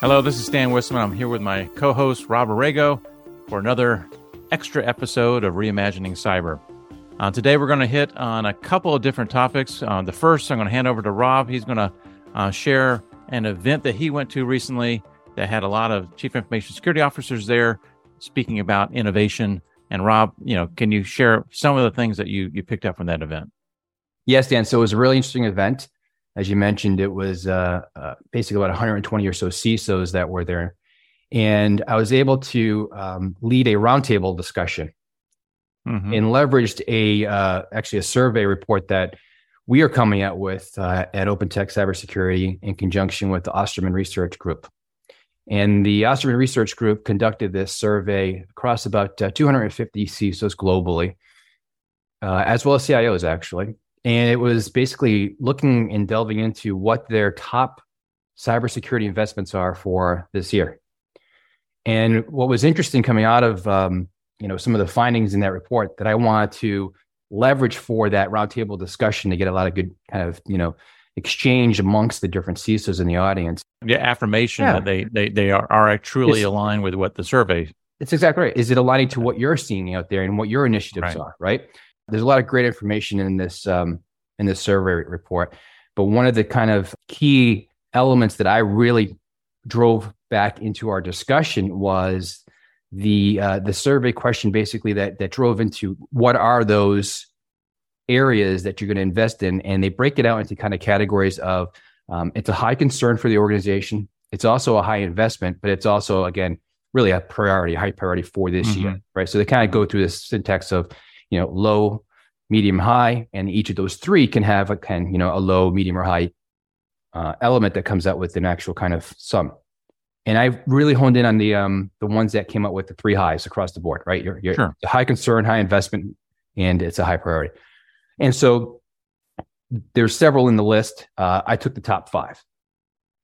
Hello, this is Stan Wisseman. I'm here with my co host, Rob Aragao, for another extra episode of Reimagining Cyber. Uh, today, we're going to hit on a couple of different topics. Uh, the first, I'm going to hand over to Rob. He's going to uh, share an event that he went to recently that had a lot of chief information security officers there speaking about innovation. And Rob, you know, can you share some of the things that you you picked up from that event? Yes, Dan. So it was a really interesting event. As you mentioned, it was uh, uh, basically about 120 or so CISOs that were there. And I was able to um, lead a roundtable discussion mm-hmm. and leveraged a uh, actually a survey report that we are coming out with uh, at OpenText Cybersecurity in conjunction with the Osterman Research Group. And the Osterman Research Group conducted this survey across about uh, 250 CISOs globally, uh, as well as CIOs, actually and it was basically looking and delving into what their top cybersecurity investments are for this year. And what was interesting coming out of um, you know some of the findings in that report that I wanted to leverage for that roundtable discussion to get a lot of good kind of you know exchange amongst the different CISOs in the audience. Yeah, affirmation yeah. that they they they are, are truly it's, aligned with what the survey. It's exactly right. Is it aligning to what you're seeing out there and what your initiatives right. are? Right. There's a lot of great information in this um, in this survey report, but one of the kind of key elements that I really drove back into our discussion was the uh, the survey question basically that that drove into what are those areas that you're going to invest in and they break it out into kind of categories of um, it's a high concern for the organization it's also a high investment but it's also again really a priority high priority for this mm-hmm. year right so they kind of go through this syntax of you know, low, medium, high, and each of those three can have a can you know a low, medium, or high uh, element that comes out with an actual kind of sum. And I really honed in on the um, the ones that came up with the three highs across the board, right? You're, you're sure. high concern, high investment, and it's a high priority. And so there's several in the list. Uh, I took the top five.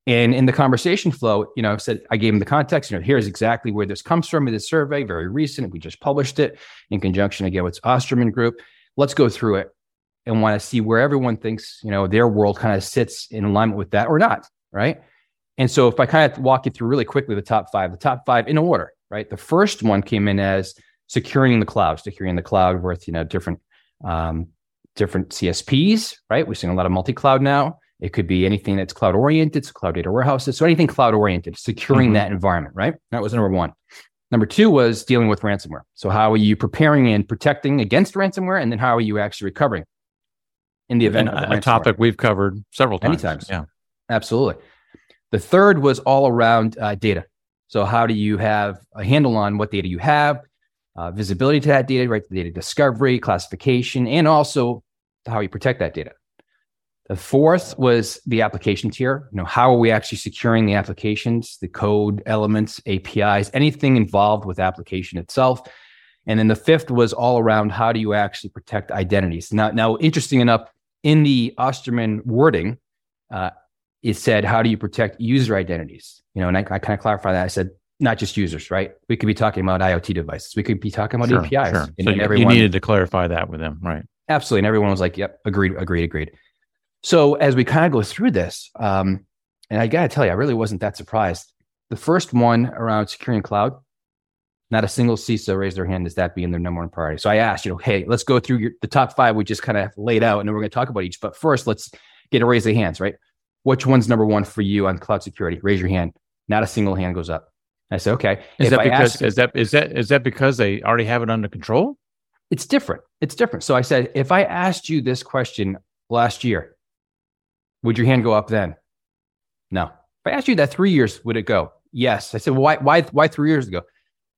And in the conversation flow, you know, I said I gave him the context. You know, here's exactly where this comes from in this survey, very recent. We just published it in conjunction again with Osterman Group. Let's go through it and want to see where everyone thinks, you know, their world kind of sits in alignment with that or not, right? And so if I kind of walk you through really quickly the top five, the top five in order, right? The first one came in as securing the cloud, securing the cloud with, you know, different um, different CSPs, right? We're seeing a lot of multi-cloud now. It could be anything that's cloud oriented, so cloud data warehouses, so anything cloud oriented, securing mm-hmm. that environment, right? That was number one. Number two was dealing with ransomware. So, how are you preparing and protecting against ransomware? And then, how are you actually recovering in the event and of a topic we've covered several times. Many times. Yeah. Absolutely. The third was all around uh, data. So, how do you have a handle on what data you have, uh, visibility to that data, right? The data discovery, classification, and also how you protect that data. The fourth was the application tier. You know, how are we actually securing the applications, the code elements, APIs, anything involved with application itself? And then the fifth was all around how do you actually protect identities? Now, now interesting enough, in the Osterman wording, uh, it said, how do you protect user identities? You know, and I, I kind of clarify that. I said, not just users, right? We could be talking about IoT devices. We could be talking about sure, APIs. Sure. And, so and everyone, you needed to clarify that with them, right? Absolutely. And everyone was like, yep, agreed, agreed, agreed. So as we kind of go through this, um, and I got to tell you, I really wasn't that surprised. The first one around securing cloud, not a single CISO raised their hand as that being their number one priority. So I asked, you know, hey, let's go through your, the top five we just kind of laid out, and then we're going to talk about each. But first, let's get a raise of hands, right? Which one's number one for you on cloud security? Raise your hand. Not a single hand goes up. I said, okay. Is if that because ask, is that is that is that because they already have it under control? It's different. It's different. So I said, if I asked you this question last year, would your hand go up then? No. If I asked you that three years, would it go? Yes. I said, well, why, why, why three years ago?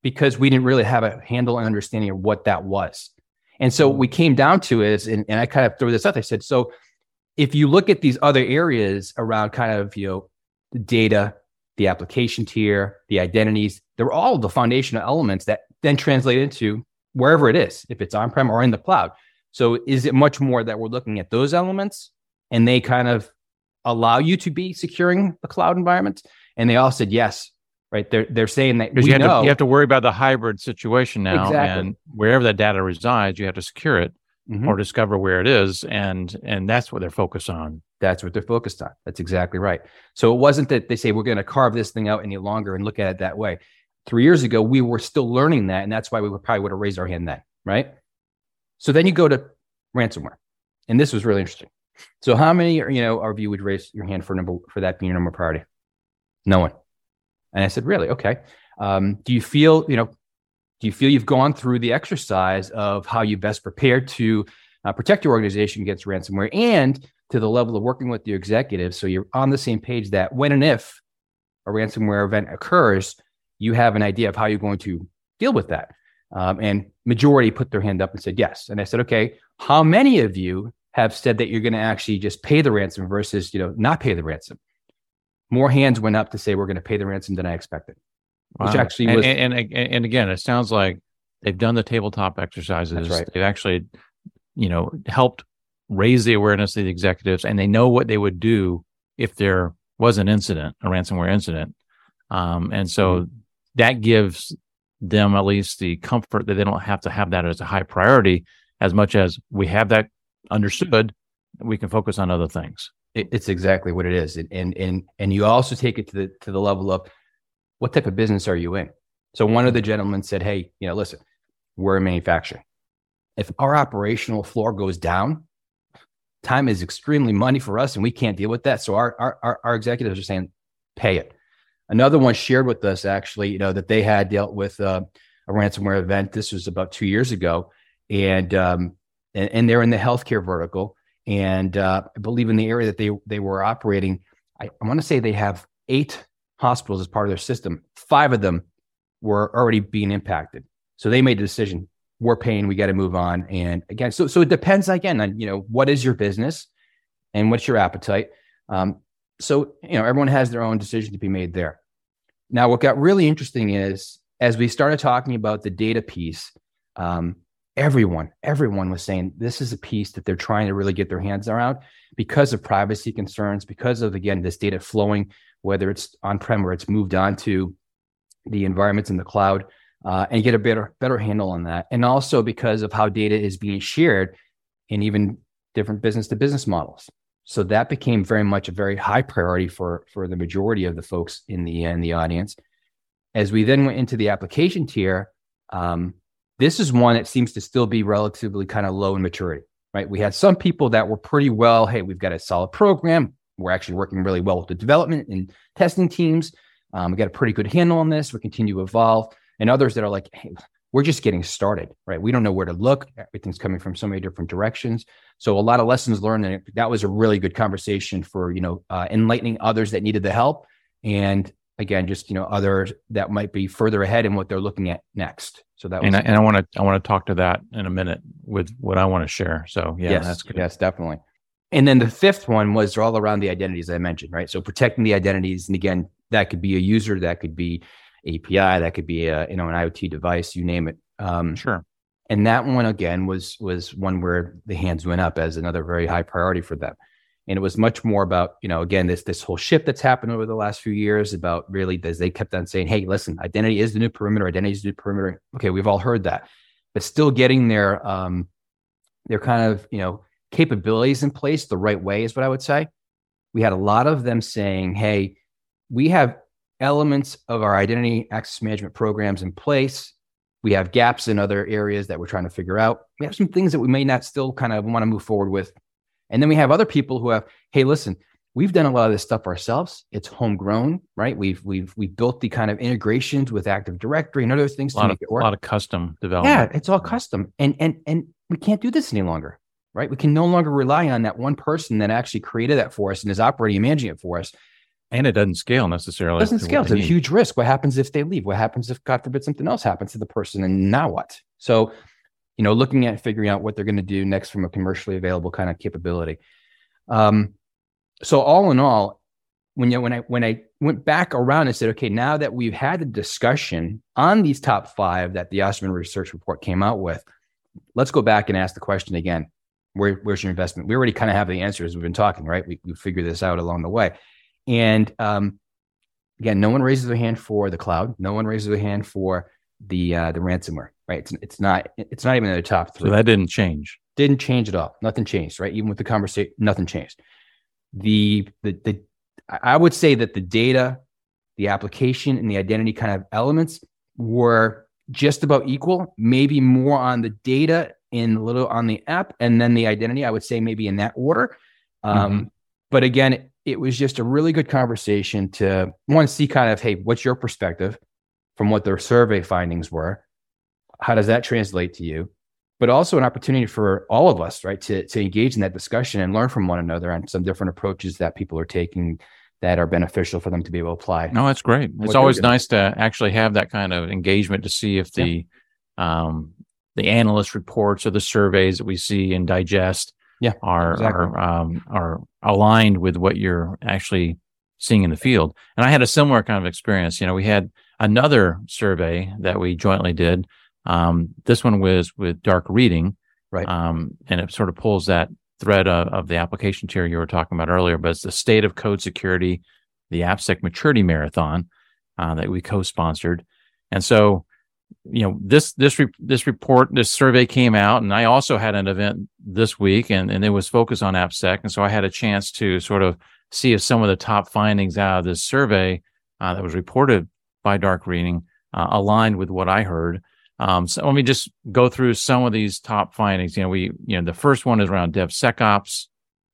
Because we didn't really have a handle and understanding of what that was. And so mm-hmm. we came down to is, and, and I kind of threw this out. I said, so if you look at these other areas around kind of, you know, the data, the application tier, the identities, they're all the foundational elements that then translate into wherever it is, if it's on-prem or in the cloud. So is it much more that we're looking at those elements and they kind of allow you to be securing the cloud environment? And they all said yes. Right. They're they're saying that you have, to, you have to worry about the hybrid situation now. Exactly. And wherever that data resides, you have to secure it. mm-hmm. or discover where it is, and and that's what they're focused on. That's what they're focused on. That's exactly right. So it wasn't that they say we're going to carve this thing out any longer and look at it that way. Three years ago, we were still learning that, and that's why we would probably would have raised our hand then, right? So then you go to ransomware, and this was really interesting. So how many, you know, of you would raise your hand for number for that being your number priority? No one. And I said, really? Okay. Um, do you feel, you know, do you feel you've gone through the exercise of how you best prepare to uh, protect your organization against ransomware and to the level of working with your executives so you're on the same page that when and if a ransomware event occurs, you have an idea of how you're going to deal with that. Um, and majority put their hand up and said yes. And I said, okay, how many of you have said that you're going to actually just pay the ransom versus you know not pay the ransom? More hands went up to say we're going to pay the ransom than I expected, wow. which actually was. And, and, and, and again, it sounds like they've done the tabletop exercises. Right. They've actually, you know, helped raise the awareness of the executives, and they know what they would do if there was an incident, a ransomware incident. Um, and so mm-hmm. that gives them at least the comfort that they don't have to have that as a high priority as much as we have that understood we can focus on other things. It's exactly what it is. And and and you also take it to the to the level of what type of business are you in? So one of the gentlemen said hey you know listen we're a manufacturer. If our operational floor goes down time is extremely money for us and we can't deal with that. So our our, our executives are saying pay it. Another one shared with us actually, you know, that they had dealt with uh, a ransomware event. This was about two years ago, and um, and, and they're in the healthcare vertical, and uh, I believe in the area that they they were operating, I, I want to say they have eight hospitals as part of their system. Five of them were already being impacted, so they made a decision. We're paying. We got to move on. And again, so so it depends again on you know what is your business and what's your appetite. Um, so you know everyone has their own decision to be made there now what got really interesting is as we started talking about the data piece um, everyone everyone was saying this is a piece that they're trying to really get their hands around because of privacy concerns because of again this data flowing whether it's on-prem or it's moved on to the environments in the cloud uh, and get a better better handle on that and also because of how data is being shared in even different business to business models so that became very much a very high priority for for the majority of the folks in the in the audience. As we then went into the application tier, um, this is one that seems to still be relatively kind of low in maturity. Right, we had some people that were pretty well. Hey, we've got a solid program. We're actually working really well with the development and testing teams. Um, we got a pretty good handle on this. We continue to evolve, and others that are like, hey, we're just getting started, right? We don't know where to look. Everything's coming from so many different directions. So a lot of lessons learned, and that was a really good conversation for you know uh, enlightening others that needed the help, and again, just you know others that might be further ahead in what they're looking at next. So that and I, and I want to I want to talk to that in a minute with what I want to share. So yeah, yes, that's good. Yes, definitely. And then the fifth one was all around the identities I mentioned, right? So protecting the identities, and again, that could be a user, that could be API, that could be a you know an IoT device, you name it. Um, sure. And that one again was was one where the hands went up as another very high priority for them. And it was much more about you know again this this whole shift that's happened over the last few years about really as they kept on saying, hey, listen, identity is the new perimeter, identity is the new perimeter. Okay, we've all heard that, but still getting their um, their kind of you know capabilities in place the right way is what I would say. We had a lot of them saying, hey, we have elements of our identity access management programs in place. We have gaps in other areas that we're trying to figure out. We have some things that we may not still kind of want to move forward with. And then we have other people who have, hey, listen, we've done a lot of this stuff ourselves. It's homegrown, right? We've we've we built the kind of integrations with Active Directory and other things a to make of, it work. A lot of custom development. Yeah, it's all custom. And and and we can't do this any longer, right? We can no longer rely on that one person that actually created that for us and is operating and managing it for us and it doesn't scale necessarily. It doesn't scale. It's a need. huge risk. What happens if they leave? What happens if, God forbid, something else happens to the person? And now what? So, you know, looking at figuring out what they're going to do next from a commercially available kind of capability. Um, so all in all, when you when I when I went back around and said, okay, now that we've had the discussion on these top five that the Osterman Research Report came out with, let's go back and ask the question again. Where, where's your investment? We already kind of have the answers. We've been talking, right? We, we figured this out along the way. And um, again, no one raises their hand for the cloud. No one raises their hand for the uh, the ransomware. Right? It's, it's not it's not even in the top three. So that didn't change. Didn't change at all. Nothing changed, right? Even with the conversation, nothing changed. The the the I would say that the data, the application, and the identity kind of elements were just about equal, maybe more on the data and a little on the app, and then the identity. I would say maybe in that order. Um, mm-hmm. But again, it, it was just a really good conversation to want to see kind of, hey, what's your perspective from what their survey findings were? How does that translate to you? But also an opportunity for all of us, right, to to engage in that discussion and learn from one another on some different approaches that people are taking that are beneficial for them to be able to apply. No, that's great. It's always nice to actually have that kind of engagement to see if the yeah. um, the analyst reports or the surveys that we see and digest yeah, are exactly. are um, are aligned with what you're actually seeing in the field. And I had a similar kind of experience. You know, we had another survey that we jointly did. Um, this one was with Dark Reading, right? Um, and it sort of pulls that thread of, of, the application tier you were talking about earlier, but it's the state of code security, the AppSec maturity marathon uh, that we co-sponsored. And so, you know, this this re- this report, this survey came out, and I also had an event this week, and and it was focused on AppSec, and so I had a chance to sort of see if some of the top findings out of this survey uh, that was reported by Dark Reading uh, aligned with what I heard. Um, so let me just go through some of these top findings. You know, we, you know, the first one is around DevSecOps.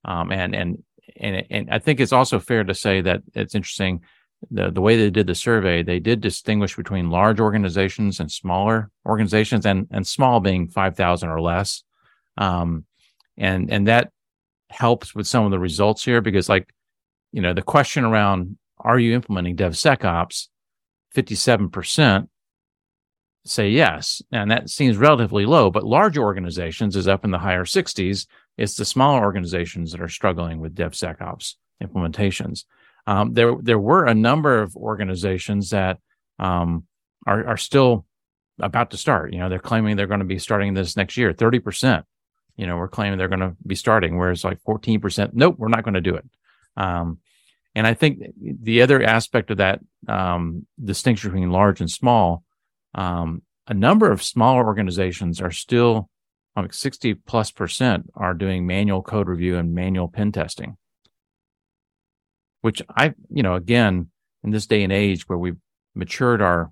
Um, and, and, and, and I think it's also fair to say that it's interesting. The, the way they did the survey, they did distinguish between large organizations and smaller organizations and, and small being 5,000 or less. Um, and, and that helps with some of the results here because like, you know, the question around, are you implementing DevSecOps? 57% say yes. And that seems relatively low, but large organizations is up in the higher 60s. It's the smaller organizations that are struggling with DevSecOps implementations. Um, there, there were a number of organizations that um, are, are still about to start. You know, they're claiming they're going to be starting this next year. 30%, you know, we're claiming they're going to be starting, whereas like 14%, nope, we're not going to do it. Um, and I think the other aspect of that um, distinction between large and small um, a number of smaller organizations are still like 60 plus percent are doing manual code review and manual pen testing which i you know again in this day and age where we've matured our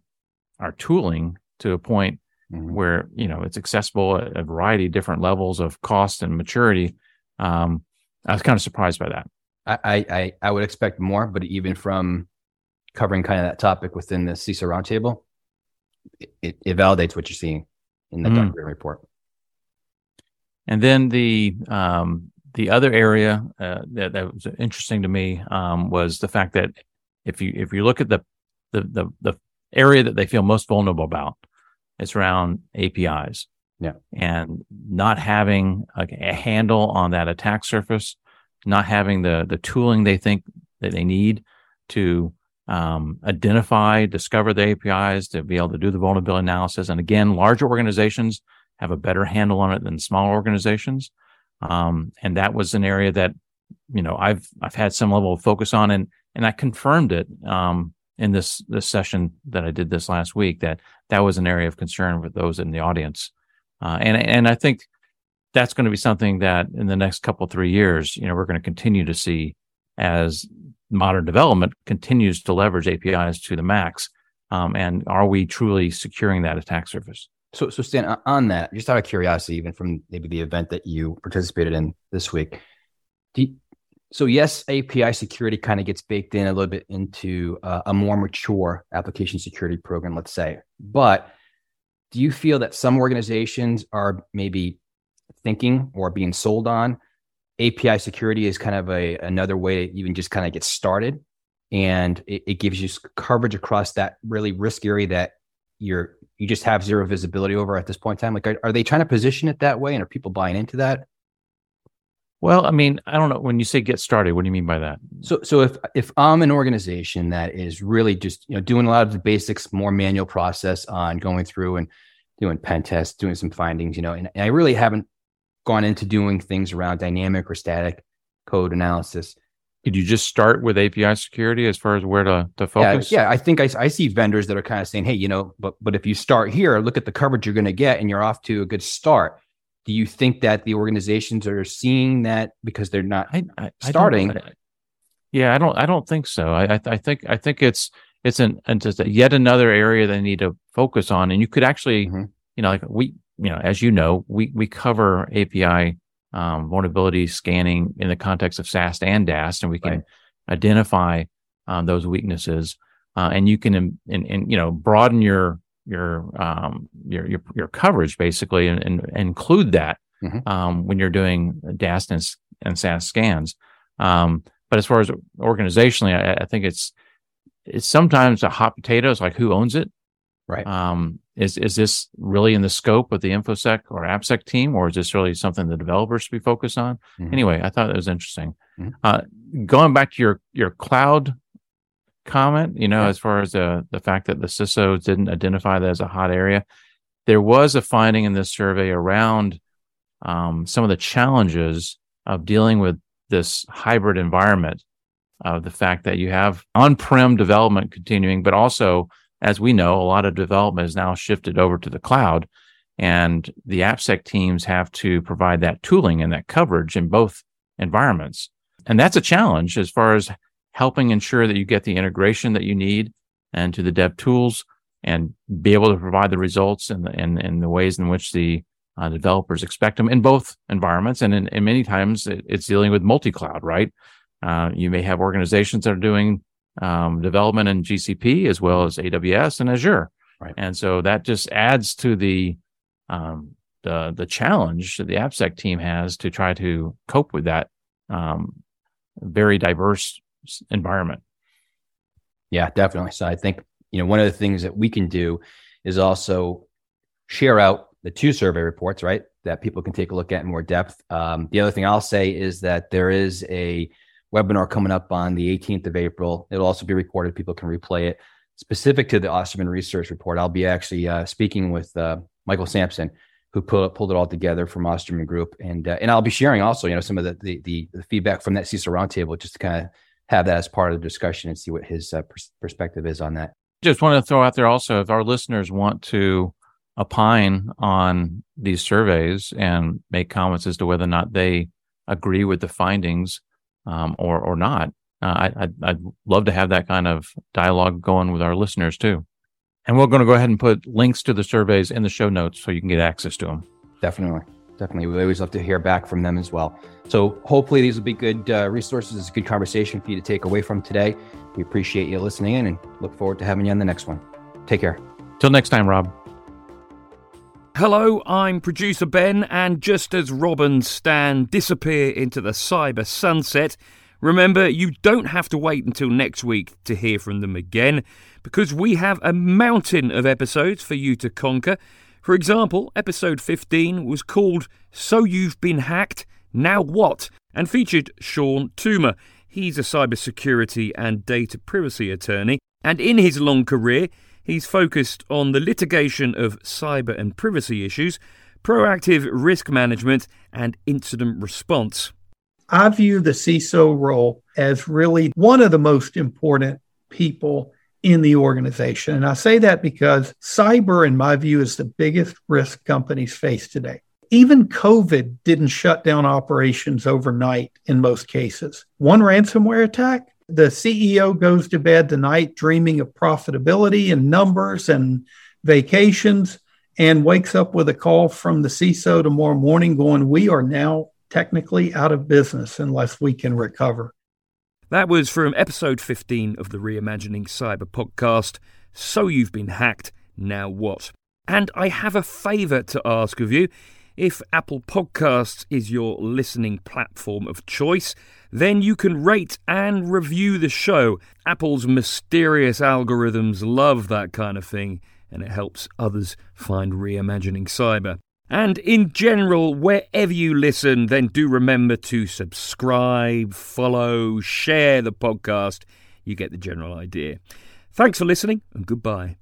our tooling to a point mm-hmm. where you know it's accessible at a variety of different levels of cost and maturity um, i was kind of surprised by that I, I i would expect more but even from covering kind of that topic within the CISO roundtable it, it validates what you're seeing in the mm. document report. And then the um, the other area uh, that, that was interesting to me um, was the fact that if you if you look at the, the the the area that they feel most vulnerable about, it's around APIs. Yeah, and not having a, a handle on that attack surface, not having the the tooling they think that they need to um, identify, discover the APIs to be able to do the vulnerability analysis. And again, larger organizations have a better handle on it than smaller organizations. Um, and that was an area that, you know, I've, I've had some level of focus on and, and I confirmed it, um, in this, this session that I did this last week that that was an area of concern for those in the audience. Uh, and, and I think that's going to be something that in the next couple, three years, you know, we're going to continue to see as modern development continues to leverage APIs to the max. Um, and are we truly securing that attack surface? So, so Stan, on that, just out of curiosity, even from maybe the event that you participated in this week, you, so yes, API security kind of gets baked in a little bit into uh, a more mature application security program, let's say. But do you feel that some organizations are maybe thinking or being sold on API security is kind of a another way to even just kind of get started, and it, it gives you coverage across that really risk area that you're you just have zero visibility over at this point in time. Like, are, are they trying to position it that way, and are people buying into that? Well, I mean, I don't know. When you say get started, what do you mean by that? So, so if if I'm an organization that is really just you know doing a lot of the basics, more manual process on going through and doing pen tests, doing some findings, you know, and, and I really haven't gone into doing things around dynamic or static code analysis. Did you just start with API security as far as where to, to focus? Yeah, yeah I think I, I see vendors that are kind of saying, hey, you know, but but if you start here, look at the coverage you're going to get, and you're off to a good start. Do you think that the organizations are seeing that because they're not I, I, starting? I yeah, I don't. I don't think so. I, I, think. I think it's it's an and just yet another area they need to focus on. And you could actually, mm-hmm. you know, like we, you know, as you know, we we cover API um, vulnerability scanning in the context of SAST and DAST, and we can right. identify um, those weaknesses, uh, and you can, in, in, in, you know, broaden your your um, your, your your coverage basically, and, and include that mm-hmm. um, when you're doing DAST and, and SAST scans. Um, but as far as organizationally, I, I, think it's it's sometimes a hot potato. It's like who owns it, right? Um, is is this really in the scope of the infosec or appsec team or is this really something the developers should be focused on mm-hmm. anyway i thought that was interesting mm-hmm. uh, going back to your your cloud comment you know yeah. as far as the the fact that the ciso didn't identify that as a hot area there was a finding in this survey around um, some of the challenges of dealing with this hybrid environment of the fact that you have on-prem development continuing but also as we know, a lot of development is now shifted over to the cloud, and the AppSec teams have to provide that tooling and that coverage in both environments. And that's a challenge as far as helping ensure that you get the integration that you need and to the dev tools and be able to provide the results in the, the ways in which the uh, developers expect them in both environments. And in, in many times it, it's dealing with multi-cloud, right? Uh, you may have organizations that are doing um, development in GCP as well as AWS and Azure. Right. And so that just adds to the um, the the challenge that the AppSec team has to try to cope with that um, very diverse environment. Yeah, definitely. So I think you know one of the things that we can do is also share out the two survey reports, right? That people can take a look at in more depth. Um, the other thing I'll say is that there is a webinar coming up on the 18th of April. It'll also be recorded. People can replay it. Specific to the Osterman Research Report, I'll be actually uh, speaking with uh, Michael Sampson, who pulled, pulled it all together from Osterman Group, and uh, and I'll be sharing also, you know, some of the the, the, the feedback from that CISO roundtable, just to kind of have that as part of the discussion and see what his uh, pers- perspective is on that. Just want to throw out there also, if our listeners want to opine on these surveys and make comments as to whether or not they agree with the findings um, or or not. Uh, I, I'd, I'd love to have that kind of dialogue going with our listeners too. And we're going to go ahead and put links to the surveys in the show notes so you can get access to them. Definitely. Definitely. We always love to hear back from them as well. So hopefully these will be good uh, resources. It's a good conversation for you to take away from today. We appreciate you listening in and look forward to having you on the next one. Take care. Till next time, Rob. Hello, I'm producer Ben, and just as Rob and Stan disappear into the cyber sunset, remember you don't have to wait until next week to hear from them again, because we have a mountain of episodes for you to conquer. For example, episode 15 was called So You've Been Hacked, Now What? and featured Shawn Tuma. He's a cybersecurity and data privacy attorney, and in his long career, He's focused on the litigation of cyber and privacy issues, proactive risk management, and incident response. I view the CISO role as really one of the most important people in the organization. And I say that because cyber, in my view, is the biggest risk companies face today. Even COVID didn't shut down operations overnight in most cases. One ransomware attack the CEO goes to bed tonight dreaming of profitability and numbers and vacations and wakes up with a call from the CISO tomorrow morning going, We are now technically out of business unless we can recover. That was from episode 15 of the Reimagining Cyber podcast. So you've been hacked, now what? And I have a favour to ask of you. If Apple Podcasts is your listening platform of choice, then you can rate and review the show. Apple's mysterious algorithms love that kind of thing, and it helps others find reimagining cyber. And in general, wherever you listen, then do remember to subscribe, follow, share the podcast. You get the general idea. Thanks for listening, and goodbye.